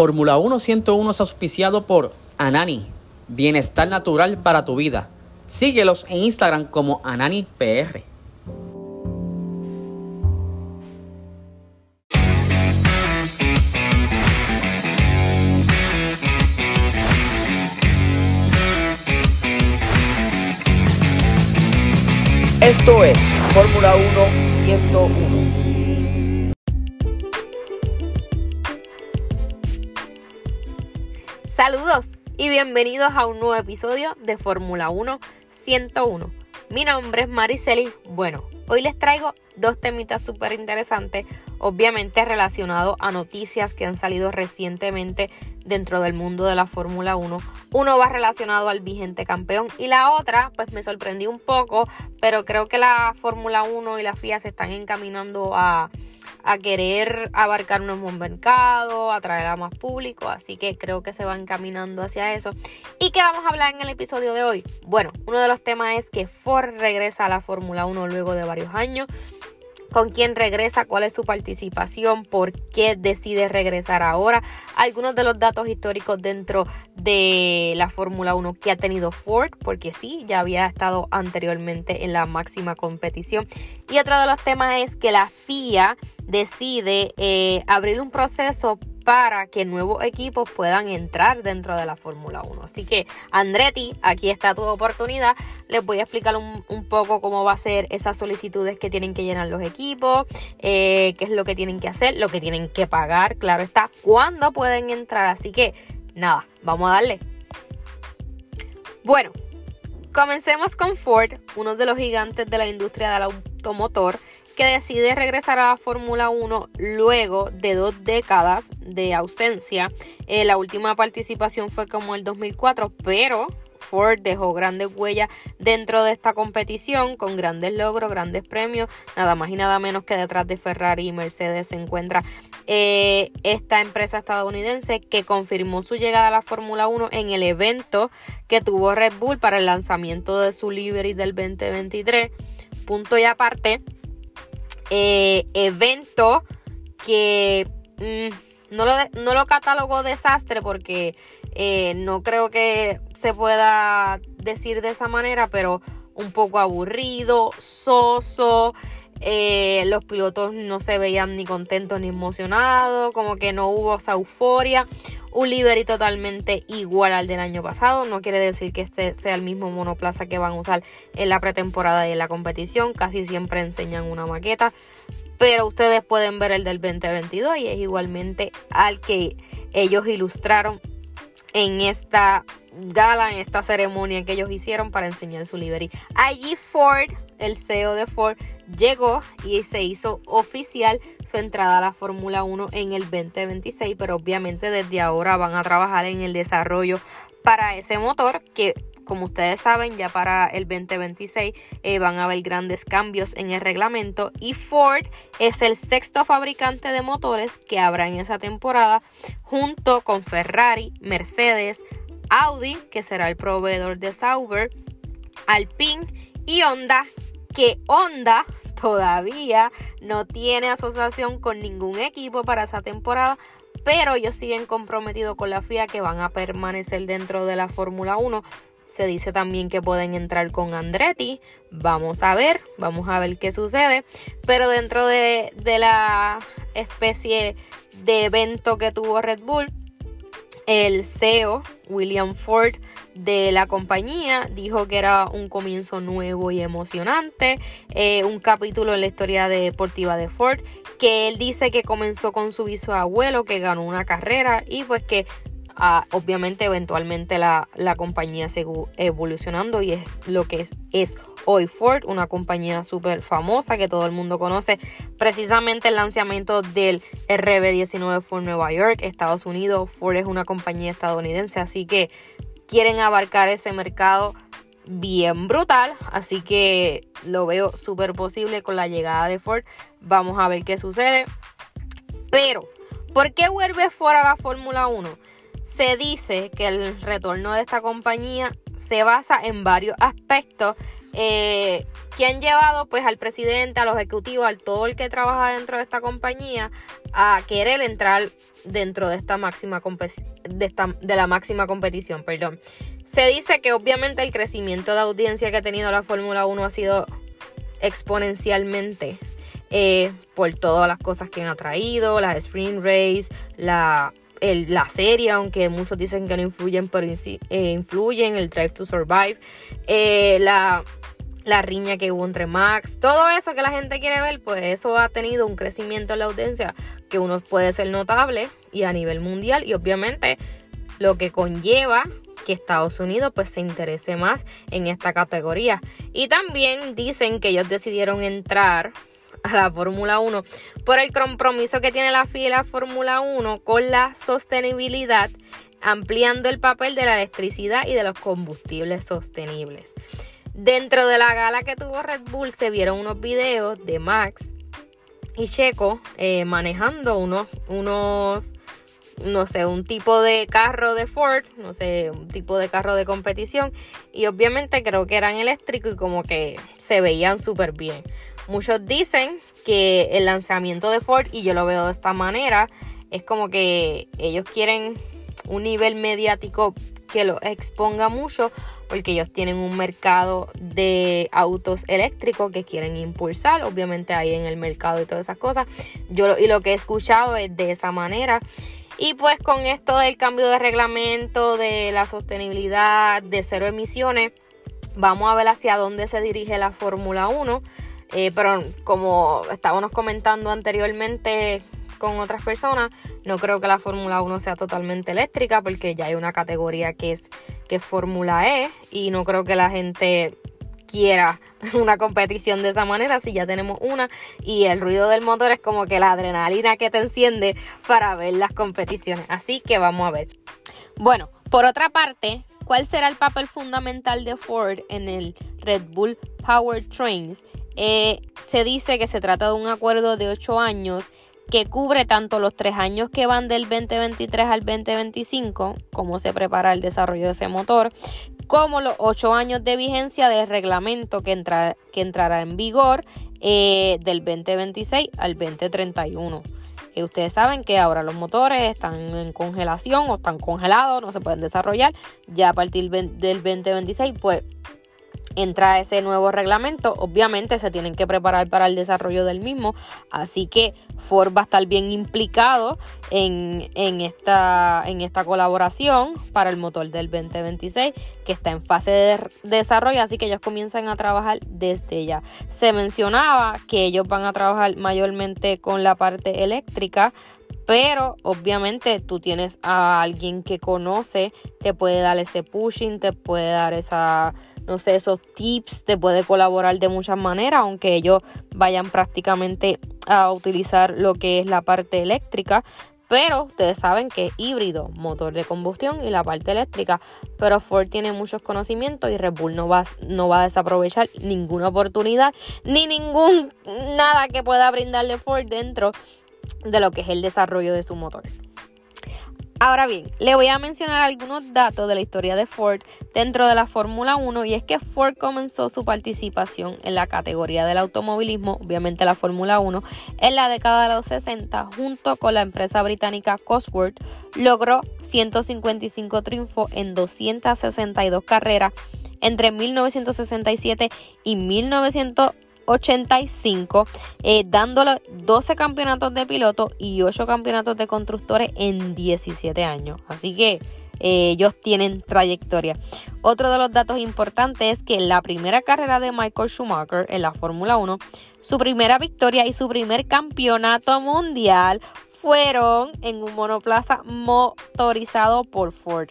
Fórmula 1 101 es auspiciado por Anani, bienestar natural para tu vida. Síguelos en Instagram como AnaniPR. Esto es Fórmula 1 101. Saludos y bienvenidos a un nuevo episodio de Fórmula 1 101. Mi nombre es Mariceli. Bueno, hoy les traigo dos temitas súper interesantes, obviamente relacionados a noticias que han salido recientemente dentro del mundo de la Fórmula 1. Uno va relacionado al vigente campeón y la otra, pues me sorprendió un poco, pero creo que la Fórmula 1 y la FIA se están encaminando a a querer abarcar un nuevo mercado, atraer a más público, así que creo que se va encaminando hacia eso. ¿Y qué vamos a hablar en el episodio de hoy? Bueno, uno de los temas es que Ford regresa a la Fórmula 1 luego de varios años con quién regresa, cuál es su participación, por qué decide regresar ahora, algunos de los datos históricos dentro de la Fórmula 1 que ha tenido Ford, porque sí, ya había estado anteriormente en la máxima competición. Y otro de los temas es que la FIA decide eh, abrir un proceso para que nuevos equipos puedan entrar dentro de la Fórmula 1. Así que, Andretti, aquí está tu oportunidad. Les voy a explicar un, poco cómo va a ser esas solicitudes que tienen que llenar los equipos, eh, qué es lo que tienen que hacer, lo que tienen que pagar, claro está, cuándo pueden entrar. Así que, nada, vamos a darle. Bueno, comencemos con Ford, uno de los gigantes de la industria del automotor que decide regresar a la Fórmula 1 luego de dos décadas de ausencia. Eh, la última participación fue como el 2004, pero Ford dejó grandes huellas dentro de esta competición con grandes logros, grandes premios, nada más y nada menos que detrás de Ferrari y Mercedes se encuentra eh, esta empresa estadounidense que confirmó su llegada a la Fórmula 1 en el evento que tuvo Red Bull para el lanzamiento de su livery del 2023. Punto y aparte, eh, evento que mm, no, lo, no lo catalogo desastre porque eh, no creo que se pueda decir de esa manera, pero un poco aburrido, soso. Eh, los pilotos no se veían ni contentos ni emocionados, como que no hubo esa euforia. Un livery totalmente igual al del año pasado. No quiere decir que este sea el mismo monoplaza que van a usar en la pretemporada y en la competición. Casi siempre enseñan una maqueta. Pero ustedes pueden ver el del 2022 y es igualmente al que ellos ilustraron en esta gala, en esta ceremonia que ellos hicieron para enseñar su livery. Allí Ford, el CEO de Ford, llegó y se hizo oficial su entrada a la Fórmula 1 en el 2026, pero obviamente desde ahora van a trabajar en el desarrollo para ese motor que como ustedes saben, ya para el 2026 eh, van a haber grandes cambios en el reglamento y Ford es el sexto fabricante de motores que habrá en esa temporada junto con Ferrari, Mercedes, Audi, que será el proveedor de Sauber, Alpine y Honda, que Honda todavía no tiene asociación con ningún equipo para esa temporada, pero ellos siguen comprometidos con la FIA que van a permanecer dentro de la Fórmula 1. Se dice también que pueden entrar con Andretti. Vamos a ver, vamos a ver qué sucede. Pero dentro de, de la especie de evento que tuvo Red Bull, el CEO William Ford de la compañía dijo que era un comienzo nuevo y emocionante, eh, un capítulo en la historia deportiva de Ford, que él dice que comenzó con su bisabuelo que ganó una carrera y pues que obviamente eventualmente la, compañía sigue evolucionando y es lo que es, hoy Ford, una compañía súper famosa que todo el mundo conoce. Precisamente el lanzamiento del RB19 Ford Nueva York, Estados Unidos. Ford es una compañía estadounidense, así que quieren abarcar ese mercado bien brutal, así que lo veo súper posible con la llegada de Ford. Vamos a ver qué sucede. Pero, ¿por qué vuelve Ford a la Fórmula 1? Se dice que el retorno de esta compañía se basa en varios aspectos eh, que han llevado pues al presidente, a los ejecutivos, a todo el que trabaja dentro de esta compañía a querer entrar dentro de esta máxima de, de la máxima competición, perdón. Se dice que obviamente el crecimiento de audiencia que ha tenido la Fórmula 1 ha sido exponencialmente eh, por todas las cosas que han atraído, las sprint race, la, la serie, aunque muchos dicen que no influyen, pero eh, influyen, el Drive to Survive, eh, la, la riña que hubo entre Max, todo eso que la gente quiere ver, pues eso ha tenido un crecimiento en la audiencia que uno puede ser notable y a nivel mundial y obviamente lo que conlleva que Estados Unidos pues se interese más en esta categoría. Y también dicen que ellos decidieron entrar a la Fórmula 1 por el compromiso que tiene la FIA Fórmula 1 con la sostenibilidad, ampliando el papel de la electricidad y de los combustibles sostenibles. Dentro de la gala que tuvo Red Bull se vieron unos videos de Max y Checo eh, manejando unos, unos, no sé, un tipo de carro de Ford, no sé, un tipo de carro de competición. Y obviamente creo que eran eléctricos y como que se veían súper bien. Muchos dicen que el lanzamiento de Ford, y yo lo veo de esta manera, es como que ellos quieren un nivel mediático que lo exponga mucho porque ellos tienen un mercado de autos eléctricos que quieren impulsar, obviamente ahí en el mercado y todas esas cosas. Yo y lo que he escuchado es de esa manera. Y pues con esto del cambio de reglamento, de la sostenibilidad, de cero emisiones, vamos a ver hacia dónde se dirige la Fórmula 1. Eh, pero como estábamos comentando anteriormente con otras personas, no creo que la Fórmula 1 sea totalmente eléctrica porque ya hay una categoría que es que Fórmula E y no creo que la gente quiera una competición de esa manera si ya tenemos una y el ruido del motor es como que la adrenalina que te enciende para ver las competiciones. Así que vamos a ver. Bueno, por otra parte, ¿cuál será el papel fundamental de Ford en el Red Bull Power Trains? Eh, se dice que se trata de un acuerdo de 8 años que cubre tanto los tres años que van del 2023 al 2025, cómo se prepara el desarrollo de ese motor, como los ocho años de vigencia del reglamento que, entra, que entrará en vigor eh, del 2026 al 2031. Y ustedes saben que ahora los motores están en congelación o están congelados, no se pueden desarrollar. Ya a partir del 2026, pues entra ese nuevo reglamento, obviamente se tienen que preparar para el desarrollo del mismo, así que Ford va a estar bien implicado en, esta, en esta colaboración para el motor del 2026 que está en fase de desarrollo, así que ellos comienzan a trabajar desde ya. Se mencionaba que ellos van a trabajar mayormente con la parte eléctrica, pero obviamente tú tienes a alguien que conoce, te puede dar ese pushing, te puede dar esa no sé, esos tips, te puede colaborar de muchas maneras, aunque ellos vayan prácticamente a utilizar lo que es la parte eléctrica. Pero ustedes saben que es híbrido, motor de combustión y la parte eléctrica. Pero Ford tiene muchos conocimientos y Red Bull no va, no va a desaprovechar ninguna oportunidad ni ningún nada que pueda brindarle Ford dentro de lo que es el desarrollo de su motor. Ahora bien, le voy a mencionar algunos datos de la historia de Ford dentro de la Fórmula 1 y es que Ford comenzó su participación en la categoría del automovilismo, obviamente la Fórmula 1, en la década de los 60 junto con la empresa británica Cosworth, logró 155 triunfos en 262 carreras entre 1967 y 1980 85, eh, dándole 12 campeonatos de piloto y 8 campeonatos de constructores en 17 años. Así que eh, ellos tienen trayectoria. Otro de los datos importantes es que la primera carrera de Michael Schumacher en la Fórmula 1, su primera victoria y su primer campeonato mundial fueron en un monoplaza motorizado por Ford.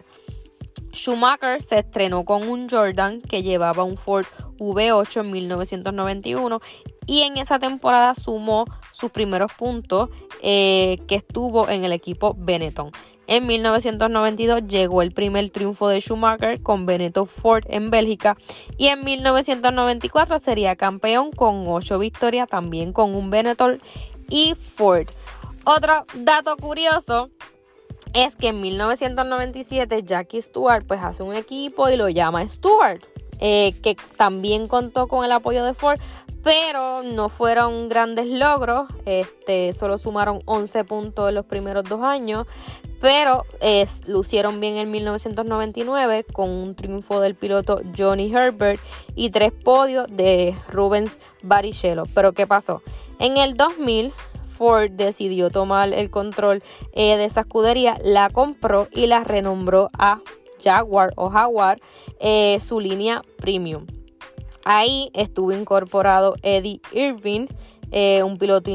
Schumacher se estrenó con un Jordan que llevaba un Ford V8 en 1991 y en esa temporada sumó sus primeros puntos eh, que estuvo en el equipo Benetton. En 1992 llegó el primer triunfo de Schumacher con Benetton Ford en Bélgica y en 1994 sería campeón con 8 victorias también con un Benetton y Ford. Otro dato curioso es que en 1997 Jackie Stewart pues hace un equipo y lo llama Stewart. eh, que también contó con el apoyo de Ford, pero no fueron grandes logros, este, solo sumaron 11 puntos en los primeros dos años, pero es, lucieron bien en 1999 con un triunfo del piloto Johnny Herbert y tres podios de Rubens Barrichello. Pero ¿qué pasó? En el 2000 Ford decidió tomar el control eh, de esa escudería, la compró y la renombró a Jaguar o Jaguar, eh, su línea premium. Ahí estuvo incorporado Eddie Irving, eh, un piloto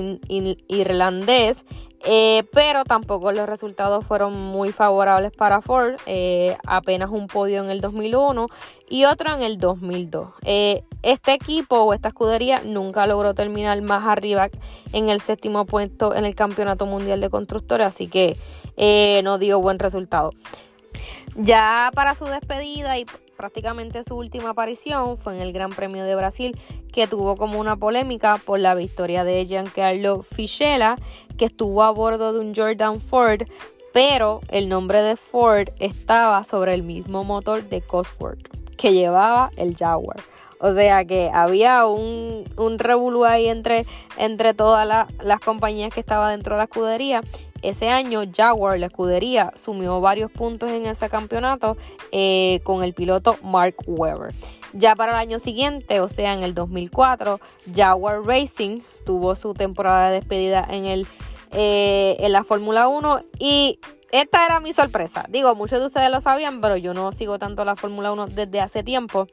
irlandés, eh, pero tampoco los resultados fueron muy favorables para Ford, eh, apenas un podio en el 2001 y otro en el 2002. este equipo o esta escudería nunca logró terminar más arriba en el séptimo puesto en el Campeonato Mundial de Constructores, así que no dio buen resultado. Ya para su despedida y prácticamente su última aparición fue en el Gran Premio de Brasil, que tuvo como una polémica por la victoria de Giancarlo Fischella, que estuvo a bordo de un Jordan Ford, pero el nombre de Ford estaba sobre el mismo motor de Cosworth que llevaba el Jaguar. O sea que había un, un revolú ahí entre, entre todas las compañías que estaban dentro de la escudería ese año Jaguar, la escudería, sumió varios puntos en ese campeonato eh, con el piloto Mark Webber. Ya para el año siguiente, o sea, en el 2004, Jaguar Racing tuvo su temporada de despedida en, el, eh, en la Fórmula 1 y esta era mi sorpresa. Digo, muchos de ustedes lo sabían, pero yo no sigo tanto la Fórmula 1 desde hace tiempo.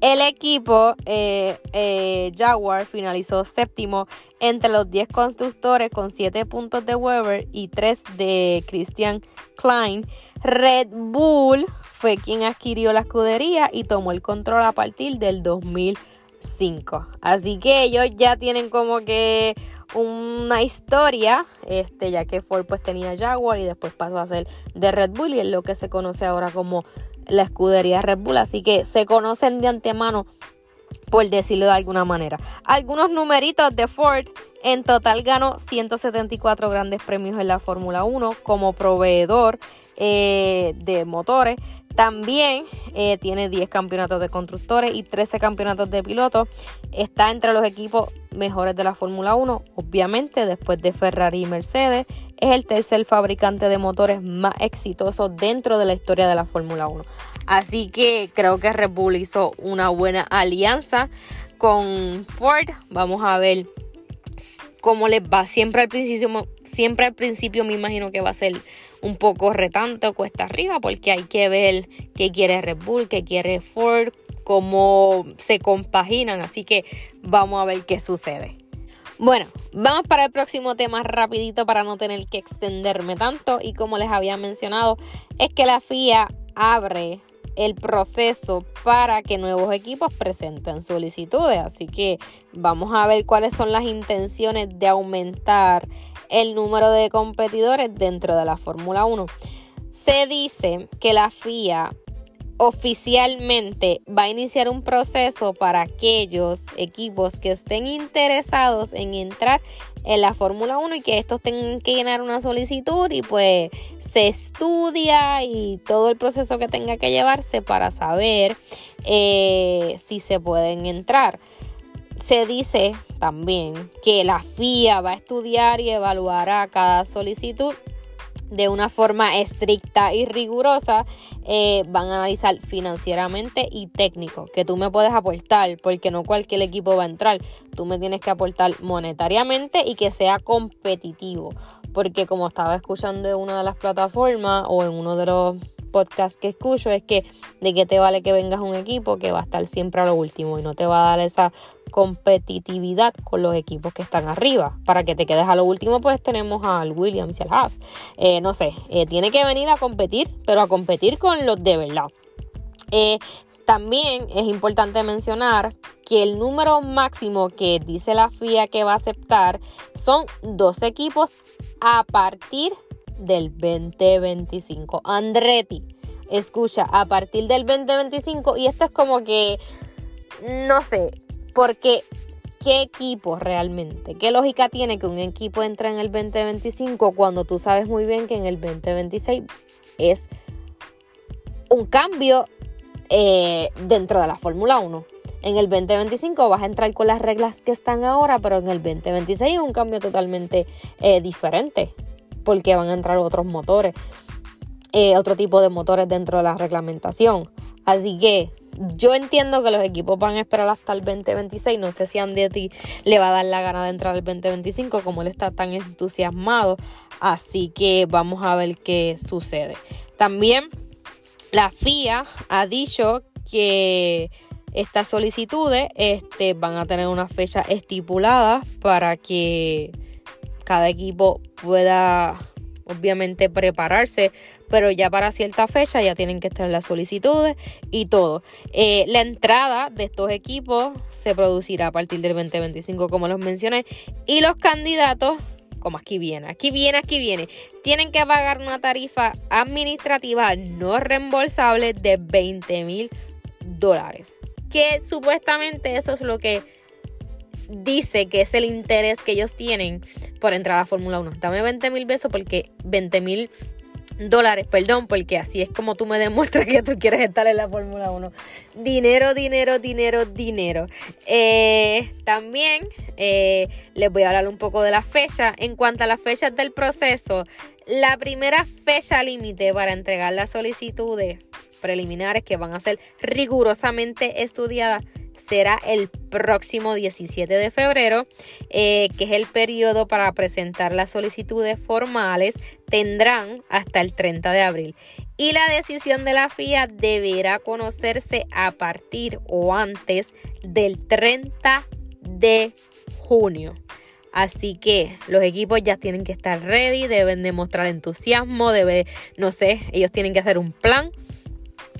El equipo eh, eh, Jaguar finalizó séptimo entre los 10 constructores con 7 puntos de Weber y 3 de Christian Klein. Red Bull fue quien adquirió la escudería y tomó el control a partir del 2005. Así que ellos ya tienen como que una historia, este, ya que Ford pues tenía Jaguar y después pasó a ser de Red Bull y es lo que se conoce ahora como la escudería Red Bull, así que se conocen de antemano por decirlo de alguna manera. Algunos numeritos de Ford. En total ganó 174 grandes premios en la Fórmula 1 como proveedor eh, de motores. También eh, tiene 10 campeonatos de constructores y 13 campeonatos de pilotos. Está entre los equipos mejores de la Fórmula 1, obviamente, después de Ferrari y Mercedes. Es el tercer fabricante de motores más exitoso dentro de la historia de la Fórmula 1. Así que creo que Red Bull hizo una buena alianza con Ford. Vamos a ver cómo les va. Siempre al principio, siempre al principio me imagino que va a ser un poco retante o cuesta arriba porque hay que ver qué quiere Red Bull, qué quiere Ford, cómo se compaginan. Así que vamos a ver qué sucede. Bueno, vamos para el próximo tema rapidito para no tener que extenderme tanto y como les había mencionado es que la FIA abre el proceso para que nuevos equipos presenten solicitudes. Así que vamos a ver cuáles son las intenciones de aumentar el número de competidores dentro de la Fórmula 1. Se dice que la FIA oficialmente va a iniciar un proceso para aquellos equipos que estén interesados en entrar en la Fórmula 1 y que estos tengan que llenar una solicitud y pues se estudia y todo el proceso que tenga que llevarse para saber eh, si se pueden entrar. Se dice también que la FIA va a estudiar y evaluará cada solicitud de una forma estricta y rigurosa, eh, van a analizar financieramente y técnico, que tú me puedes aportar, porque no cualquier equipo va a entrar, tú me tienes que aportar monetariamente y que sea competitivo, porque como estaba escuchando en una de las plataformas o en uno de los podcasts que escucho, es que de qué te vale que vengas a un equipo que va a estar siempre a lo último y no te va a dar esa competitividad con los equipos que están arriba. Para que te quedes a lo último, pues tenemos al Williams y al Haas. Eh, no sé, eh, tiene que venir a competir, pero a competir con los de verdad. Eh, también es importante mencionar que el número máximo que dice la FIA que va a aceptar son dos equipos a partir del 2025. Andretti, escucha, a partir del 2025 y esto es como que, no sé, porque, ¿qué equipo realmente? ¿Qué lógica tiene que un equipo entre en el 2025 cuando tú sabes muy bien que en el 2026 es un cambio eh, dentro de la Fórmula 1. En el 2025 vas a entrar con las reglas que están ahora, pero en el 2026 es un cambio totalmente eh, diferente, porque van a entrar otros motores, eh, otro tipo de motores dentro de la reglamentación. Así que yo entiendo que los equipos van a esperar hasta el 2026. No sé si Andretti le va a dar la gana de entrar al 2025, como él está tan entusiasmado. Así que vamos a ver qué sucede. También la FIA ha dicho que estas solicitudes este, van a tener una fecha estipulada para que cada equipo pueda obviamente prepararse, pero ya para cierta fecha ya tienen que estar las solicitudes y todo. Eh, la entrada de estos equipos se producirá a partir del 2025, como los mencioné, y los candidatos como aquí viene, aquí viene, aquí viene, tienen que pagar una tarifa administrativa no reembolsable de 20 mil dólares. Que supuestamente eso es lo que dice que es el interés que ellos tienen por entrar a Fórmula 1. Dame 20 mil pesos porque 20 mil dólares, perdón, porque así es como tú me demuestras que tú quieres estar en la Fórmula 1. Dinero, dinero, dinero, dinero. Eh, también eh, les voy a hablar un poco de la fecha. En cuanto a las fechas del proceso, la primera fecha límite para entregar las solicitudes preliminares que van a ser rigurosamente estudiadas será el próximo 17 de febrero, eh, que es el periodo para presentar las solicitudes formales, tendrán hasta el 30 de abril. Y la decisión de la FIA deberá conocerse a partir o antes del 30 de junio. Así que los equipos ya tienen que estar ready, deben demostrar entusiasmo, debe, no sé, ellos tienen que hacer un plan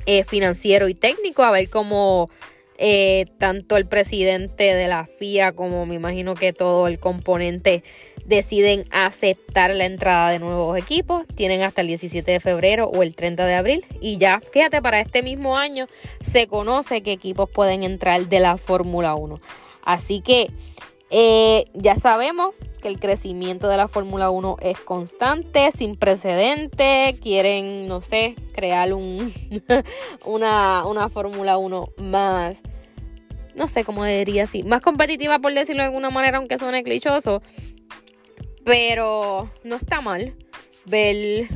eh, financiero y técnico, a ver cómo eh, tanto el presidente de la FIA como me imagino que todo el componente deciden aceptar la entrada de nuevos equipos. Tienen hasta el 17 de febrero o el 30 de abril. Y ya, fíjate, para este mismo año se conoce qué equipos pueden entrar de la Fórmula 1. Así que eh, ya sabemos que el crecimiento de la Fórmula 1 es constante, sin precedente. Quieren, no sé, crear un, una, una Fórmula 1 más, no sé cómo diría así, más competitiva por decirlo de alguna manera, aunque suene clichoso. Pero no está mal ver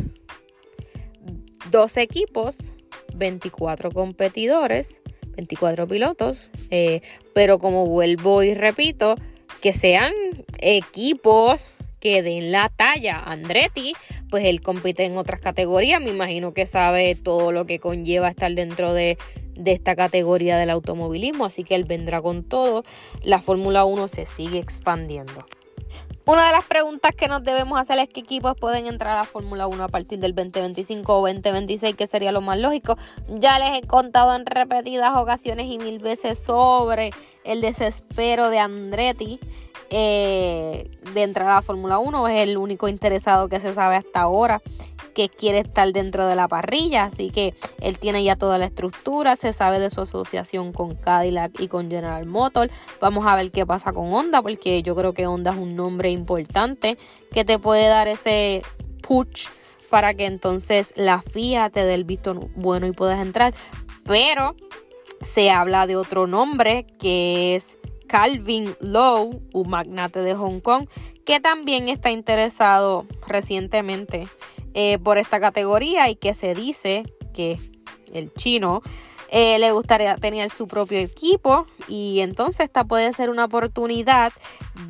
dos equipos, 24 competidores, 24 pilotos. Eh, pero como vuelvo y repito, que sean equipos que den la talla. Andretti, pues él compite en otras categorías, me imagino que sabe todo lo que conlleva estar dentro de, de esta categoría del automovilismo, así que él vendrá con todo. La Fórmula 1 se sigue expandiendo. Una de las preguntas que nos debemos hacer es qué equipos pueden entrar a la Fórmula 1 a partir del 2025 o 2026, que sería lo más lógico. Ya les he contado en repetidas ocasiones y mil veces sobre el desespero de Andretti eh, de entrar a la Fórmula 1. Es el único interesado que se sabe hasta ahora que quiere estar dentro de la parrilla, así que él tiene ya toda la estructura, se sabe de su asociación con Cadillac y con General Motors. Vamos a ver qué pasa con Honda, porque yo creo que Honda es un nombre importante que te puede dar ese push para que entonces la FIA te dé el visto bueno y puedas entrar. Pero se habla de otro nombre que es Calvin Lowe, un magnate de Hong Kong, que también está interesado recientemente eh, por esta categoría y que se dice que el chino eh, le gustaría tener su propio equipo y entonces esta puede ser una oportunidad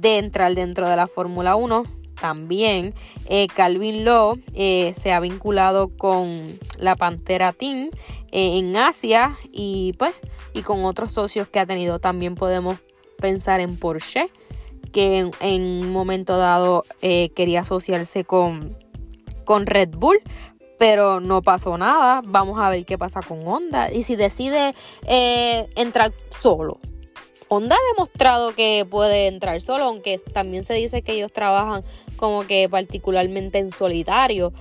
de entrar dentro de la Fórmula 1. También eh, Calvin Lowe se ha vinculado con la Pantera Team en Asia y pues y con otros socios que ha tenido. También podemos pensar en Porsche que en, un momento dado quería asociarse con con Red Bull, pero no pasó nada. Vamos a ver qué pasa con Honda y si decide eh, entrar solo. Honda ha demostrado que puede entrar solo, aunque también se dice que ellos trabajan como que particularmente en solitario,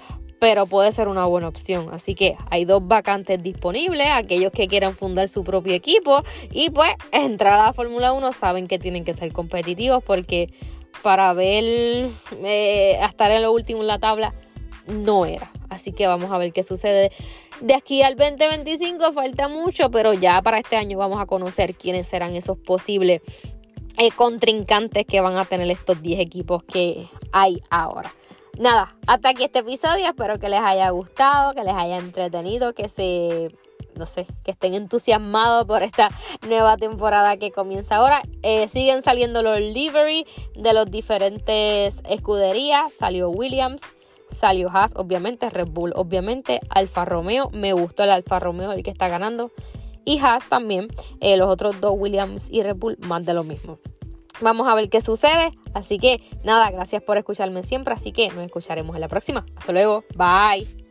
pero puede ser una buena opción. Así que hay dos vacantes disponibles, aquellos que quieran fundar su propio equipo y pues entrar a la Fórmula 1 saben que tienen que ser competitivos porque para ver, eh, estar en lo último en la tabla no era. Así que vamos a ver qué sucede. De aquí al 2025 falta mucho, pero ya para este año vamos a conocer quiénes serán esos posibles eh, contrincantes que van a tener estos 10 equipos que hay ahora. Nada, hasta aquí este episodio. Espero que les haya gustado, que les haya entretenido, que se no sé, que estén entusiasmados por esta nueva temporada que comienza ahora. Eh, siguen saliendo los livery de los diferentes escuderías. Salió Williams, salió Haas, obviamente, Red Bull, obviamente, Alfa Romeo. Me gustó el Alfa Romeo, el que está ganando. Y Haas también. Eh, los otros dos, Williams y Red Bull, más de lo mismo. Vamos a ver qué sucede. Así que nada, gracias por escucharme siempre. Así que nos escucharemos en la próxima. Hasta luego. Bye.